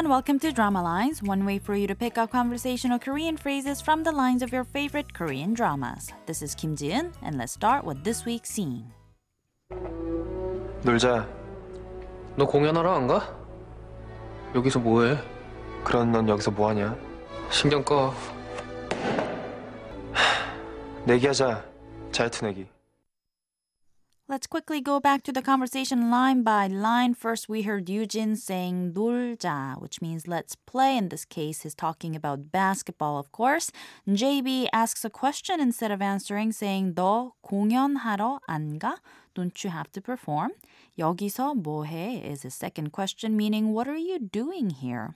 everyone, welcome to Drama Lines, one way for you to pick up conversational Korean phrases from the lines of your favorite Korean dramas. This is Kim Ji-eun, and let's start with this week's scene. 놀자. 너 공연하러 안 가? 여기서 뭐해? 그런 넌 여기서 뭐하냐? 신경 꺼. 내기하자. 잘투내기. Let's quickly go back to the conversation line by line. First, we heard Yujin saying 놀자, which means let's play. In this case, he's talking about basketball, of course. JB asks a question instead of answering, saying 너 공연하러 안 가? Don't you have to perform? 여기서 뭐해 is his second question, meaning what are you doing here?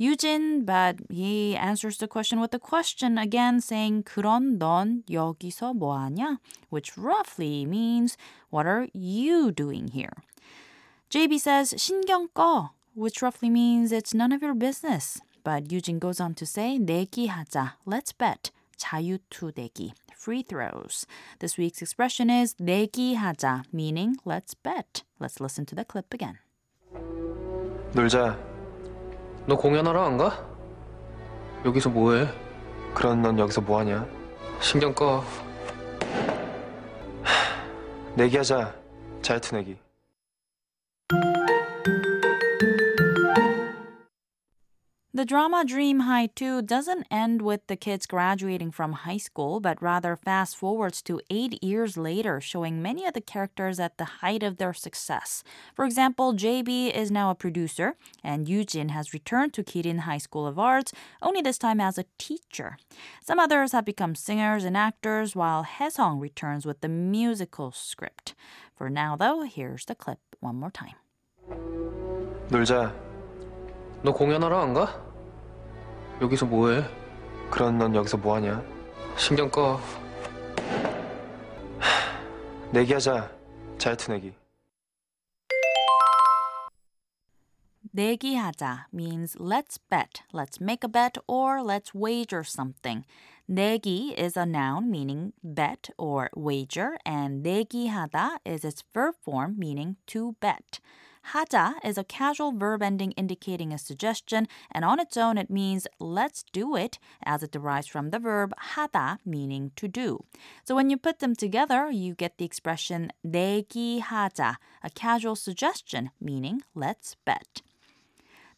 Yujin, but he answers the question with a question again, saying 그런 넌 여기서 뭐하냐? Which roughly means what are you doing here? JB says 신경 꺼, which roughly means it's none of your business. But Yujin goes on to say 내기하자, let's bet. 자유투대기, free throws. This week's expression is 내기하자, meaning let's bet. Let's listen to the clip again. 놀자. 너 공연하러 안 가? 여기서 뭐해? 그런 넌 여기서 뭐하냐? 신경 꺼. 내기하자. 잘투내기. The drama Dream High 2 doesn't end with the kids graduating from high school, but rather fast forwards to eight years later, showing many of the characters at the height of their success. For example, JB is now a producer, and Yujin has returned to Kirin High School of Arts, only this time as a teacher. Some others have become singers and actors, while Haesung returns with the musical script. For now, though, here's the clip one more time. 놀자. 너 공연하러 안 가? 여기서 뭐해? 그런 넌 여기서 뭐하냐? 신경 꺼. 내기하자. 잘투내기. 내기하자 means let's bet, let's make a bet, or let's wager something. 내기 is a noun meaning bet or wager, and 내기하다 is its verb form meaning to bet. 하자 is a casual verb ending indicating a suggestion, and on its own it means let's do it, as it derives from the verb 하다, meaning to do. So when you put them together, you get the expression 내기하자, a casual suggestion meaning let's bet.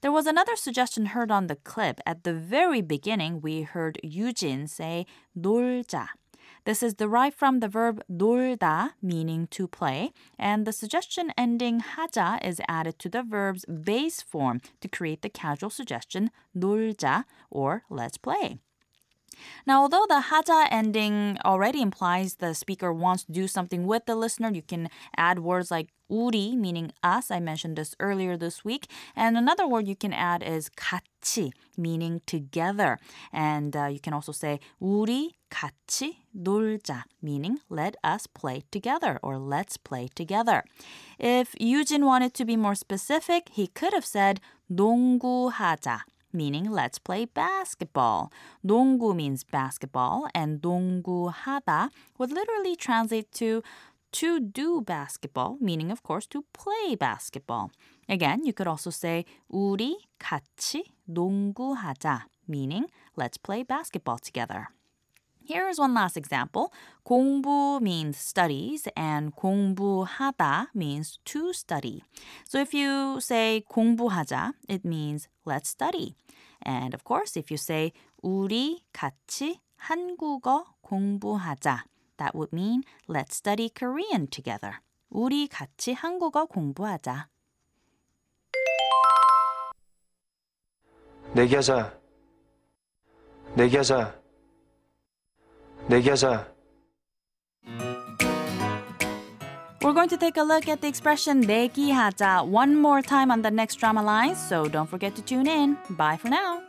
There was another suggestion heard on the clip. At the very beginning, we heard Yujin say 놀자. This is derived from the verb 놀다, meaning to play, and the suggestion ending 하자 is added to the verb's base form to create the casual suggestion 놀자 or let's play. Now, although the 하자 ending already implies the speaker wants to do something with the listener, you can add words like 우리, meaning us. I mentioned this earlier this week. And another word you can add is 같이, meaning together. And uh, you can also say 우리 같이 놀자, meaning let us play together or let's play together. If Yujin wanted to be more specific, he could have said 농구하자 meaning let's play basketball. 농구 means basketball, and 농구하다 would literally translate to to do basketball, meaning of course to play basketball. Again, you could also say 우리 같이 농구하자, meaning let's play basketball together. Here's one last example. 공부 means studies and 공부하다 means to study. So if you say 공부하자, it means let's study. And of course, if you say 우리 같이 한국어 공부하자, that would mean let's study Korean together. 우리 같이 한국어 공부하자. 내기하자. 내기하자. 내기하자. We're going to take a look at the expression 내기하자 one more time on the next drama line, so don't forget to tune in. Bye for now.